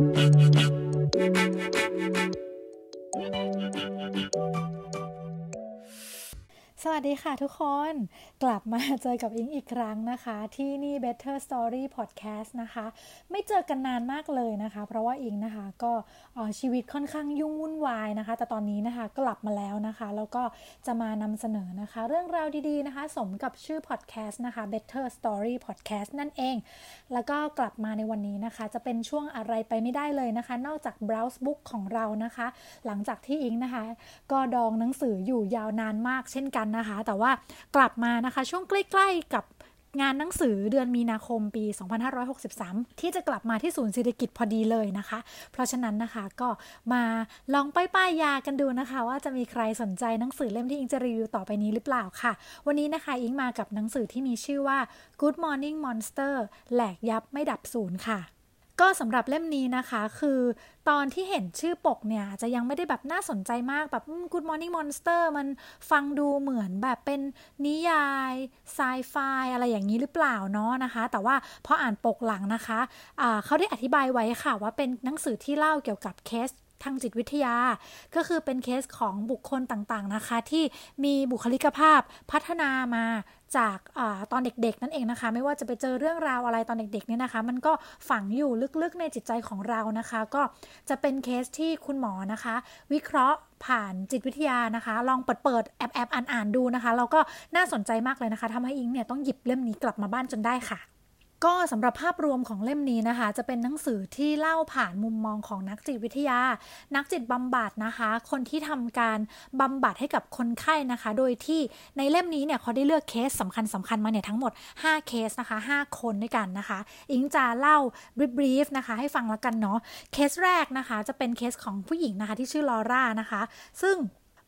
Thank you. สวัสดีค่ะทุกคน กลับมาเจอกับอิงอีกครั้งนะคะ ที่นี่ Better Story Podcast นะคะ ไม่เจอกันนานมากเลยนะคะ เพราะว่าอิงนะคะก็ชีวิตค่อนข้างยุ่งวุ่นวายนะคะ แต่ตอนนี้นะคะกลับมาแล้วนะคะ แล้วก็จะมานำเสนอนะคะ เรื่องราวดีๆนะคะ สมกับชื่อ podcast นะคะ Better Story Podcast นั่นเอง แล้วก็กลับมาในวันนี้นะคะ จะเป็นช่วงอะไรไปไม่ได้เลยนะคะ นอกจาก browse book ของเรานะคะ หลังจากที่อิงนะคะ ก็ดองหนังสืออยู่ยาวนานมากเช่นกันนะคะ แต่ว่ากลับมานะคะช่วงใกล้ ๆ กับงานหนังสือเดือนมีนาคมปี 2563 ที่จะกลับมาที่ศูนย์เศรษฐกิจพอดีเลยนะคะ เพราะฉะนั้นนะคะก็มาลองป้ายป้ายยากันดูนะคะ ว่าจะมีใครสนใจหนังสือเล่มที่อิงจะรีวิวต่อไปนี้หรือเปล่าค่ะ วันนี้นะคะอิงมากับหนังสือที่มีชื่อว่า Good Morning Monster แหลกยับไม่ดับศูนย์ค่ะ ก็สำหรับเล่มนี้นะคะ คือตอนที่เห็นชื่อปกเนี่ย จะยังไม่ได้แบบน่าสนใจมากแบบ Good Morning Monster มันฟังดูเหมือนแบบเป็นนิยายไซไฟอะไรอย่างนี้หรือเปล่าเนาะนะคะ แต่ว่าพออ่านปกหลังนะคะะเขาได้อธิบายไว้ค่ะ ว่าเป็นหนังสือที่เล่าเกี่ยวกับเคสทางจิตวิทยา ก็คือเป็นเคสของบุคคลต่างๆนะคะ ที่มีบุคลิกภาพพัฒนามา จากอตอนเด็กๆ นั่นเองนะคะ ไม่ว่าจะไปเจอเรื่องราวอะไรตอนเด็กๆเนี่ยนะคะ มันก็ฝังอยู่ลึกๆในจิตใจของเรานะคะ ก็จะเป็นเคสที่คุณหมอนะคะ วิเคราะห์ผ่านจิตวิทยานะคะ ลองเปิดเปิดแอบแอบอ่านอ่านดูนะคะเราก็น่าสนใจมากเลยนะคะทำให้อิงเนี่ยต้องหยิบเล่มนี้กลับมาบ้านจนได้ค่ะ ก็สำหรับภาพรวมของเล่มนี้นะคะ จะเป็นหนังสือที่เล่าผ่านมุมมองของนักจิตวิทยา นักจิตบำบัดนะคะ คนที่ทำการบำบัดให้กับคนไข้นะคะ โดยที่ในเล่มนี้เนี่ยเขาได้เลือกเคสสำคัญสำคัญมาเนี่ยทั้งหมด 5 เคสนะคะ 5 คนด้วยกันนะคะ อิงจะเล่า brief นะคะ ให้ฟังแล้วกันเนาะเคสแรกนะคะ จะเป็นเคสของผู้หญิงนะคะที่ชื่อลอร่านะคะ ซึ่ง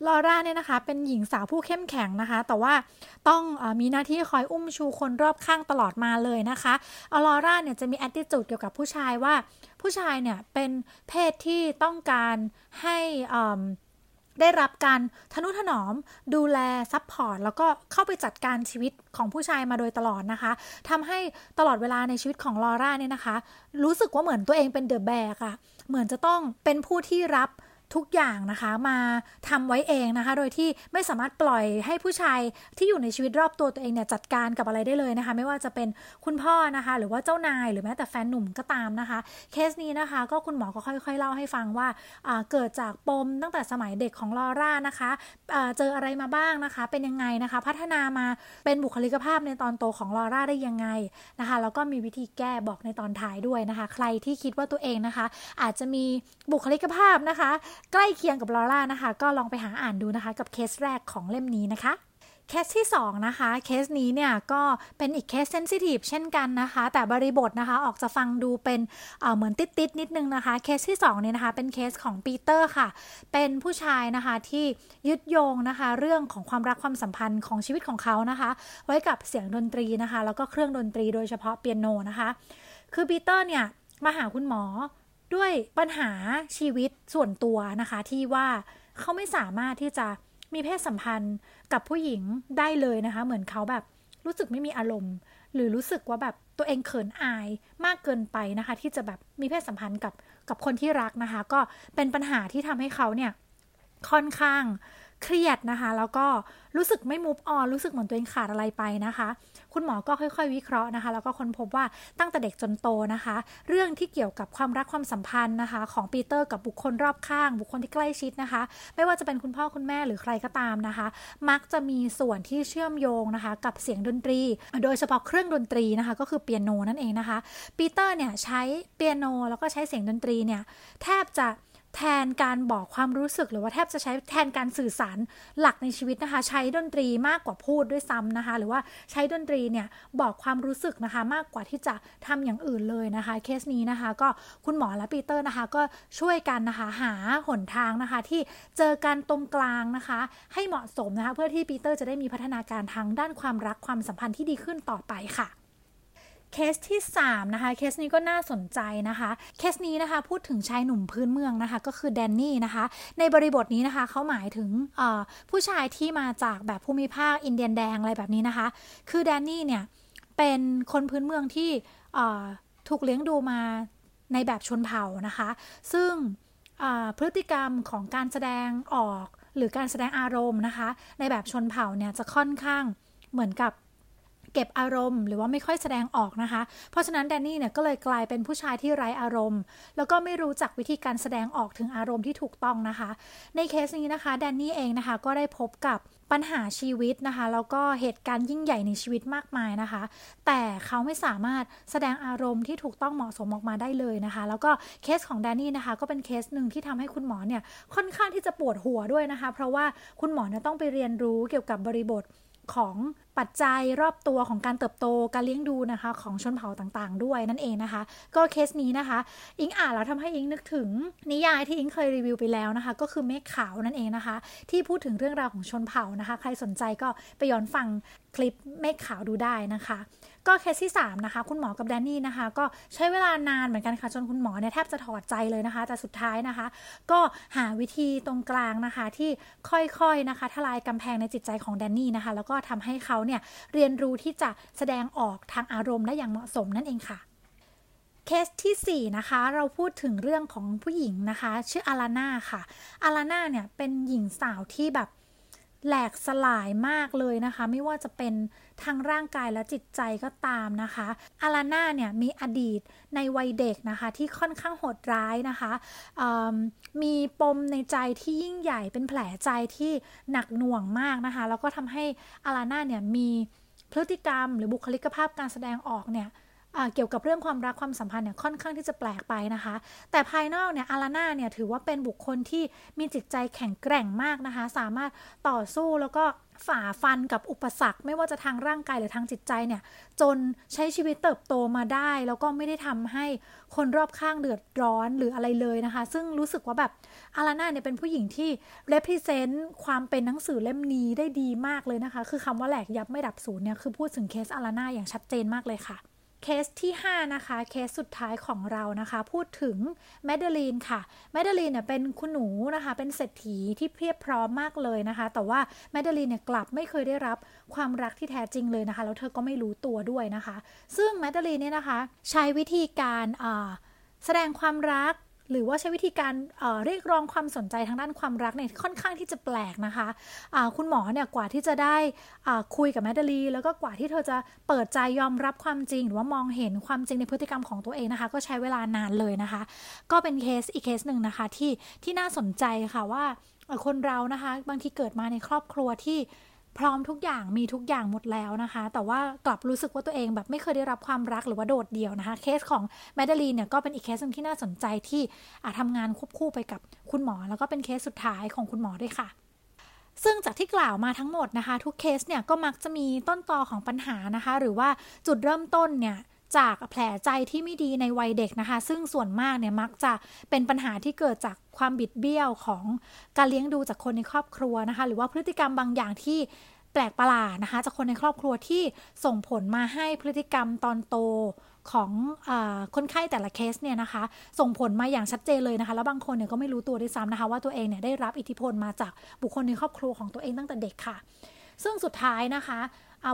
ลอร่าเนี่ยนะคะเป็นหญิงสาวผู้เข้มแข็งนะคะ แต่ว่าต้องอมีหน้าที่คอยอุ้มชูคนรอบข้างตลอดมาเลยนะคะลอร่าเนี่ยจะมีแอตติจูดเกี่ยวกับผู้ชายว่าผู้ชายเนี่ยเป็นเพศที่ต้องการให้ได้รับการทะนุถนอมดูแล support แล้วก็เข้าไปจัดการชีวิตของผู้ชายมาโดยตลอดนะคะทำให้ตลอดเวลาในชีวิตของลอร่าเนี่ยนะคะ รู้สึกว่าเหมือนตัวเองเป็น the แบกอะเหมือนจะต้องเป็นผู้ที่รับ ทุกอย่างนะคะ มาทำไว้เองนะคะ โดยที่ไม่สามารถปล่อยให้ผู้ชายที่อยู่ในชีวิตรอบตัวตัวเองเนี่ยจัดการกับอะไรได้เลยนะคะ ไม่ว่าจะเป็นคุณพ่อนะคะ หรือว่าเจ้านายหรือแม้แต่แฟนหนุ่มก็ตามนะคะ เคสนี้นะคะ ก็คุณหมอก็ค่อย ๆ เล่าให้ฟังว่าเกิดจากปมตั้งแต่สมัยเด็กของลอร่านะคะเจออะไรมาบ้างนะคะ เป็นยังไงนะคะ พัฒนามาเป็นบุคลิกภาพในตอนโตของลอร่าได้ยังไงนะคะแล้วก็มีวิธีแก้บอกในตอนท้ายด้วยนะคะ ใครที่คิดว่าตัวเองนะคะ อาจจะมีบุคลิกภาพนะคะใกล้เคียงกับลอร่านะคะ ก็ลองไปหาอ่านดูนะคะ กับเคสแรกของเล่มนี้นะคะเคสที่ 2 นะคะ เคสนี้เนี่ยก็เป็นอีก case sensitive เช่นกันนะคะ แต่บริบทนะคะออกจะฟังดูเป็นเหมือนติสท์ๆนิดนึงนะคะ เคสที่2เนี่ยนะคะเป็นเคสของปีเตอร์ค่ะ เป็นผู้ชายนะคะที่ยึดโยงนะคะ เรื่องของความรักความสัมพันธ์ของชีวิตของเขานะคะ ไว้กับเสียงดนตรีนะคะ แล้วก็เครื่องดนตรีโดยเฉพาะเปียโนนะคะ คือปีเตอร์เนี่ยมาหาคุณหมอ ด้วยปัญหาชีวิตส่วนตัวนะคะ ที่ว่าเขาไม่สามารถที่จะมีเพศสัมพันธ์กับผู้หญิงได้เลยนะคะ เหมือนเขาแบบรู้สึกไม่มีอารมณ์ หรือรู้สึกว่าแบบตัวเองเขินอายมากเกินไปนะคะ ที่จะแบบมีเพศสัมพันธ์กับกับคนที่รักนะคะ ก็เป็นปัญหาที่ทำให้เขาเนี่ยค่อนข้าง เครียดนะคะ แล้วก็รู้สึกไม่มูฟออนรู้สึกเหมือนตัวเองขาดอะไรไปนะคะ คุณหมอก็ค่อยๆ วิเคราะห์นะคะ แล้วก็ค้นพบว่าตั้งแต่เด็กจนโตนะคะ เรื่องที่เกี่ยวกับความรักความสัมพันธ์นะคะ ของปีเตอร์กับบุคคลรอบข้าง บุคคลที่ใกล้ชิดนะคะ ไม่ว่าจะเป็นคุณพ่อคุณแม่หรือใครก็ตามนะคะ มักจะมีส่วนที่เชื่อมโยงนะคะ กับเสียงดนตรี โดยเฉพาะเครื่องดนตรีนะคะ ก็คือเปียโนนั่นเองนะคะปีเตอร์เนี่ยใช้เปียโนแล้วก็ใช้เสียงดนตรีเนี่ยแทบจะ นการบอกความรู้สึกหรือว่าแทบจะใช้แทนการสื่อสารหลักในชีวิตนะคะ ใช้ดนตรีมากกว่าพูดด้วยซ้ำนะคะ หรือว่าใช้ดนตรีเนี่ยบอกความรู้สึกนะคะ มากกว่าที่จะทำอย่างอื่นเลยนะคะ เคสนี้นะคะ ก็คุณหมอและปีเตอร์นะคะ ก็ช่วยกันนะคะหาหนทางนะคะ ที่เจอกันตรงกลางนะคะ ให้เหมาะสมนะคะ เพื่อที่ปีเตอร์จะได้มีพัฒนาการทางด้านความรักความสัมพันธ์ที่ดีขึ้นต่อไปค่ะ เคสที่ 3 นะคะ เคสนี้ก็น่าสนใจนะคะ เคสนี้นะคะพูดถึงชายหนุ่มพื้นเมืองนะคะ ก็คือแดนนี่นะคะ ในบริบทนี้นะคะเขาหมายถึงผู้ชายที่มาจากแบบภูมิภาคอินเดียนแดงอะไรแบบนี้นะคะ คือแดนนี่เนี่ยเป็นคนพื้นเมืองที่ถูกเลี้ยงดูมาในแบบชนเผ่านะคะ ซึ่งพฤติกรรมของการแสดงออกหรือการแสดงอารมณ์นะคะ ในแบบชนเผ่าเนี่ยจะค่อนข้างเหมือนกับ เก็บอารมณ์ หรือว่าไม่ค่อยแสดงออกนะคะ เพราะฉะนั้นแดนนี่เนี่ยก็เลยกลายเป็นผู้ชายที่ไร้อารมณ์ แล้วก็ไม่รู้จักวิธีการแสดงออกถึงอารมณ์ที่ถูกต้องนะคะ ในเคสนี้นะคะแดนนี่เองนะคะก็ได้พบกับปัญหาชีวิตนะคะแล้วก็เหตุการณ์ยิ่งใหญ่ในชีวิตมากมายนะคะ แต่เขาไม่สามารถแสดงอารมณ์ที่ถูกต้องเหมาะสมออกมาได้เลยนะคะ แล้วก็เคสของแดนนี่นะคะก็เป็นเคสหนึ่งที่ทำให้คุณหมอเนี่ยค่อนข้างที่จะปวดหัวด้วยนะคะ เพราะว่าคุณหมอเนี่ยต้องไปเรียนรู้เกี่ยวกับบริบทของ ปัจจัยรอบตัวของการเติบโตการเลี้ยงดูนะคะ ของชนเผ่าต่างๆ ด้วยนั่นเองนะคะ ก็เคสนี้นะคะ อิงอ่านแล้วทำให้อิงนึกถึงนิยายที่อิงเคยรีวิวไปแล้วนะคะ ก็คือเมฆขาวนั่นเองนะคะ ที่พูดถึงเรื่องราวของชนเผ่านะคะ ใครสนใจก็ไปย้อนฟังคลิปเมฆขาวดูได้นะคะ ก็เคสที่ 3 นะคะ คุณหมอกับแดนนี่นะคะ ก็ใช้เวลานานเหมือนกันค่ะ จนคุณหมอเนี่ยแทบจะถอดใจเลยนะคะ แต่สุดท้ายนะคะ ก็หาวิธีตรงกลางนะคะ ที่ค่อยๆนะคะ ทลายกำแพงในจิตใจของแดนนี่นะคะ แล้วก็ทำให้เขาเนี่ยเรียนรู้ที่จะแสดงออกทางอารมณ์ได้อย่างเหมาะสมนั่นเองค่ะเคสที่4นะคะเราพูดถึงเรื่องของผู้หญิงนะคะ ชื่ออาราน่าค่ะอาราน่าเนี่ยเป็นหญิงสาวที่แบบ แหลกสลายมากเลยนะคะ ไม่ว่าจะเป็นทางร่างกายและจิตใจก็ตามนะคะอาราน่าเนี่ยมีอดีตในวัยเด็กนะคะ ที่ค่อนข้างโหดร้ายนะคะมีปมในใจที่ยิ่งใหญ่เป็นแผลใจที่หนักหน่วงมากนะคะ แล้วก็ทำให้อาราน่าเนี่ยมีพฤติกรรมหรือบุคลิกภาพการแสดงออกเนี่ย เกี่ยวกับเรื่องความรักความสัมพันธ์เนี่ยค่อนข้างที่จะแปลกไปนะคะ แต่ภายนอกเนี่ยอาราน่าเนี่ยถือว่าเป็นบุคคลที่มีจิตใจแข็งแกร่งมากนะคะ สามารถต่อสู้แล้วก็ฝ่าฟันกับอุปสรรค ไม่ว่าจะทางร่างกายหรือทางจิตใจเนี่ย จนใช้ชีวิตเติบโตมาได้ แล้วก็ไม่ได้ทำให้คนรอบข้างเดือดร้อนหรืออะไรเลยนะคะ ซึ่งรู้สึกว่าแบบอาราน่าเนี่ยเป็นผู้หญิงที่ represent ความเป็นหนังสือเล่มนี้ได้ดีมากเลยนะคะ คือคำว่าแหลกยับไม่ดับศูนย์เนี่ยคือพูดถึงเคสอาราน่าอย่างชัดเจนมากเลยค่ะ เคสที่ 5 นะคะ เคสสุดท้ายของเรานะคะ พูดถึงแมดเดลีนค่ะแมดเดลีนเนี่ยเป็นคุณหนูนะคะ เป็นเศรษฐีที่เพียบพร้อมมากเลยนะคะ แต่ว่าแมดเดลีนเนี่ยกลับไม่เคยได้รับความรักที่แท้จริงเลยนะคะ แล้วเธอก็ไม่รู้ตัวด้วยนะคะ ซึ่งแมดเดลีนเนี่ยนะคะ ใช้วิธีการแสดงความรัก หรือว่าใช้วิธีการเเรียกร้องความสนใจทางด้านความรักเนี่ยค่อนข้างที่จะแปลกนะคะคุณหมอเนี่ยกว่าที่จะได้คุยกับแมดเดลีน แล้วก็กว่าที่เธอจะเปิดใจยอมรับความจริง หรือว่ามองเห็นความจริงในพฤติกรรมของตัวเองนะคะ ก็ใช้เวลานานเลยนะคะ ก็เป็นเคสอีกเคสหนึ่งนะคะที่ที่น่าสนใจค่ะว่าคนเรานะคะ บางทีเกิดมาในครอบครัวที่ พร้อมทุกอย่างมีทุกอย่างหมดแล้วนะคะ แต่ว่ากลับรู้สึกว่าตัวเองแบบไม่เคยได้รับความรักหรือว่าโดดเดี่ยวนะคะ เคสของแมดเดลีนเนี่ยก็เป็นอีกเคสนึงที่น่าสนใจที่อาจทำงานควบคู่ไปกับคุณหมอ แล้วก็เป็นเคสสุดท้ายของคุณหมอด้วยค่ะซึ่งจากที่กล่าวมาทั้งหมดนะคะ ทุกเคสเนี่ยก็มักจะมีต้นตอของปัญหานะคะ หรือว่าจุดเริ่มต้นเนี่ย จากแผลใจที่ไม่ดีในวัยเด็กนะคะ ซึ่งส่วนมากเนี่ยมักจะเป็นปัญหาที่เกิดจากความบิดเบี้ยวของการเลี้ยงดูจากคนในครอบครัวนะคะ หรือว่าพฤติกรรมบางอย่างที่แปลกประหลาดนะคะ จากคนในครอบครัวที่ส่งผลมาให้พฤติกรรมตอนโตของอคนไข้แต่ละเคสเนี่ยนะคะ ส่งผลมาอย่างชัดเจนเลยนะคะ แล้วบางคนเนี่ยก็ไม่รู้ตัวด้วยซ้ำนะคะ ว่าตัวเองเนี่ยได้รับอิทธิพลมาจากบุคคลในครอบครัวของตัวเองตั้งแต่เด็กค่ะ ซึ่งสุดท้ายนะคะ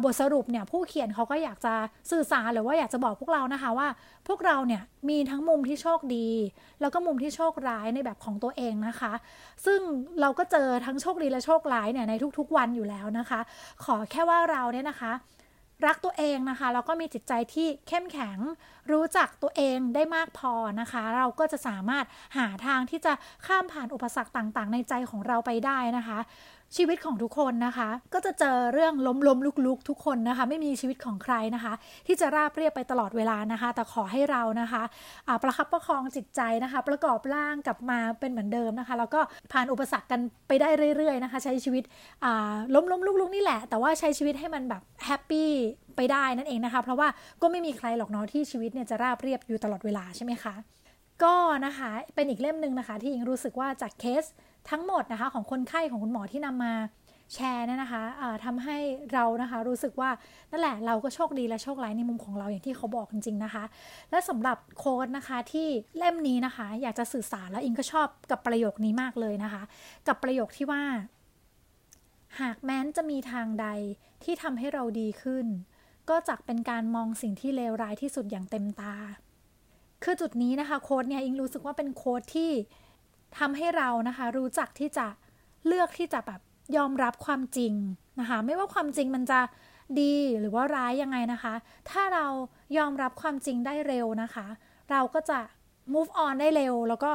บทสรุปเนี่ยผู้เขียนเขาก็อยากจะสื่อสารหรือว่าอยากจะบอกพวกเรานะคะว่า พวกเราเนี่ยมีทั้งมุมที่โชคดี แล้วก็มุมที่โชคร้ายในแบบของตัวเองนะคะ ซึ่งเราก็เจอทั้งโชคดีและโชคร้ายเนี่ยในทุกๆวันอยู่แล้วนะคะ ขอแค่ว่าเราเนี่ยนะคะ รักตัวเองนะคะแล้วก็มีจิตใจที่เข้มแข็ง รู้จักตัวเองได้มากพอนะคะ เราก็จะสามารถหาทางที่จะข้ามผ่านอุปสรรคต่างๆ ในใจของเราไปได้นะคะ ชีวิตของทุกคนนะคะ ก็จะเจอเรื่องล้มล้มลุกลุกทุกคนนะคะ ไม่มีชีวิตของใครนะคะ ที่จะราบเรียบไปตลอดเวลานะคะ แต่ขอให้เรานะคะะประคับประคองจิตใจนะคะ ประกอบร่างกลับมาเป็นเหมือนเดิมนะคะ แล้วก็ผ่านอุปสรรคกันไปได้เรื่อยๆนะคะ ใช้ชีวิตล้มล้มลุกลุกนี่แหละ แต่ว่าใช้ชีวิตให้มันแบบแฮปปี้ไปได้นั่นเองนะคะ เพราะว่าก็ไม่มีใครหรอกเนาะที่ชีวิตเนี่ยจะราบเรียบอยู่ตลอดเวลาใช่ไหมคะก็นะคะเป็นอีกเล่มหนึ่งนะคะ ที่ยิงรู้สึกว่าจากเคส ทั้งหมดนะคะของคนไข้ของคุณหมอที่นำมาแชร์เนี่ยนะคะะทำให้เรานะคะรู้สึกว่านั่นแหละเราก็โชคดีและโชคร้ายในมุมของเราอย่างที่เขาบอกจริง ๆนะคะ และสำหรับโค้ดนะคะที่เล่มนี้นะคะ อยากจะสื่อสารแล้วอิงก็ชอบกับประโยคนี้มากเลยนะคะ กับประโยคที่ว่า หากแม้นจะมีทางใดที่ทำให้เราดีขึ้น ก็จักเป็นการมองสิ่งที่เลวร้ายที่สุดอย่างเต็มตา คือจุดนี้นะคะโค้ดเนี่ยอิงรู้สึกว่าเป็นโค้ดที่ ทำให้เรานะคะ รู้จักที่จะเลือกที่จะแบบยอมรับความจริงนะคะ ไม่ว่าความจริงมันจะดีหรือว่าร้ายยังไงนะคะ ถ้าเรายอมรับความจริงได้เร็วนะคะ เราก็จะ move on ได้เร็ว แล้วก็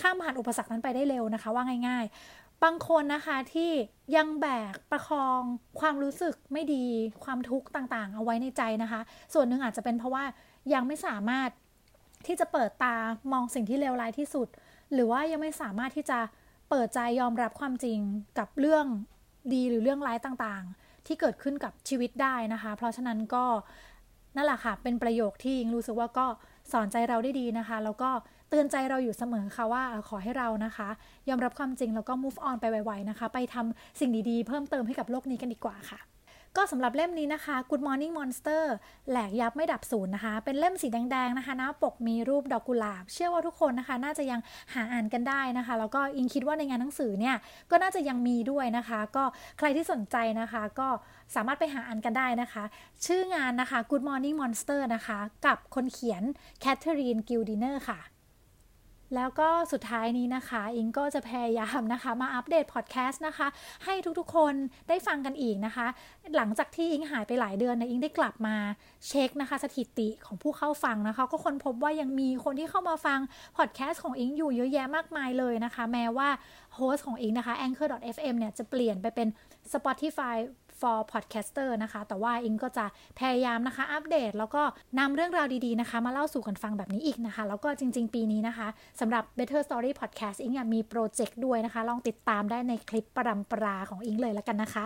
ข้ามผ่านอุปสรรคนั้นไปได้เร็วนะคะ ว่าง่าย ๆ บางคนนะคะที่ยังแบกประคอง ความรู้สึกไม่ดีความทุกข์ต่างๆ เอาไว้ในใจนะคะ ส่วนหนึ่งอาจจะเป็นเพราะว่ายังไม่สามารถ ที่จะเปิดตามองสิ่งที่เลวร้ายที่สุด หรือว่ายังไม่สามารถที่จะเปิดใจยอมรับความจริงกับเรื่องดีหรือเรื่องร้ายต่างๆ ที่เกิดขึ้นกับชีวิตได้นะคะ เพราะฉะนั้นก็นั่นแหละค่ะเป็นประโยคที่ยิงรู้สึกว่าก็สอนใจเราได้ดีนะคะ แล้วก็เตือนใจเราอยู่เสมอค่ะว่าขอให้เรานะคะ ยอมรับความจริงแล้วก็ move on ไปไวๆนะคะ ไปทำสิ่งดีๆ เพิ่มเติมให้กับโลกนี้กันดีกว่าค่ะ ก็สำหรับเล่มนี้นะคะ Good Morning Monster แหลกยับไม่ดับศูนย์นะคะ เป็นเล่มสีแดงๆนะคะ หน้าปกมีรูปดอกกุหลาบ เชื่อว่าทุกคนนะคะ น่าจะยังหาอ่านกันได้นะคะ แล้วก็อิงคิดว่าในงานหนังสือเนี่ย ก็น่าจะยังมีด้วยนะคะ ก็ใครที่สนใจนะคะ ก็สามารถไปหาอ่านกันได้นะคะ ชื่องานนะคะ Good Morning Monster นะคะ กับคนเขียนแคทเธอรีนกิลดิเนอร์ค่ะ แล้วก็สุดท้ายนี้นะคะ อิงก็จะพยายามนะคะ มาอัปเดตพอดแคสต์นะคะ ให้ทุกๆคนได้ฟังกันอีกนะคะ หลังจากที่อิงหายไปหลายเดือนนะอิงได้กลับมาเช็คนะคะ สถิติของผู้เข้าฟังนะคะ ก็ค้นพบว่ายังมีคนที่เข้ามาฟังพอดแคสต์ของอิงอยู่เยอะแยะมากมายเลยนะคะ แม้ว่า host ของอิงนะคะ anchor.fm เนี่ยจะเปลี่ยนไปเป็น Spotify for podcaster นะคะ แต่ว่าอิงก็จะพยายามนะคะ อัปเดต แล้วก็นำเรื่องราวดีๆนะคะ มาเล่าสู่กันฟังแบบนี้อีกนะคะ แล้วก็จริง ๆ ปีนี้นะคะสำหรับ Better Story Podcast อิงมีโปรเจกต์ด้วยนะคะ ลองติดตามได้ในคลิปประดำปราของอิงเลยแล้วกันนะคะ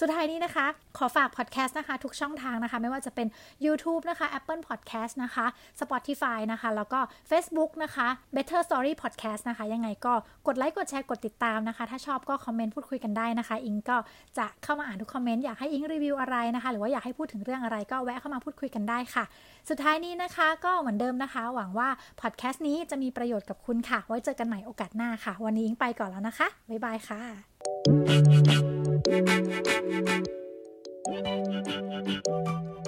สุดท้ายนี้นะคะ ขอฝากพอดแคสต์นะคะ ทุกช่องทางนะคะ ไม่ว่าจะเป็น YouTube นะคะ Apple Podcast นะคะ Spotify นะคะ แล้วก็ Facebook นะคะ Better Story Podcast นะคะ ยังไงก็กดไลค์กดแชร์กดติดตามนะคะ ถ้าชอบก็คอมเมนต์พูดคุยกันได้นะคะ อิงก็จะเข้ามาอ่านทุกคอมเมนมนต์อยากให้อิงรีวิวอะไรนะคะ หรือว่าอยากให้พูดถึงเรื่องอะไรก็แวะเข้ามาพูดคุยกันได้ค่ะ สุดท้ายนี้นะคะก็เหมือนเดิมนะคะ หวังว่าพอดแคสต์นี้จะมีประโยชน์กับคุณค่ะ ไว้เจอกันใหม่โอกาสหน้าค่ะ วันนี้อิงไปก่อนแล้วนะคะ บ๊ายบายค่ะ Thank you.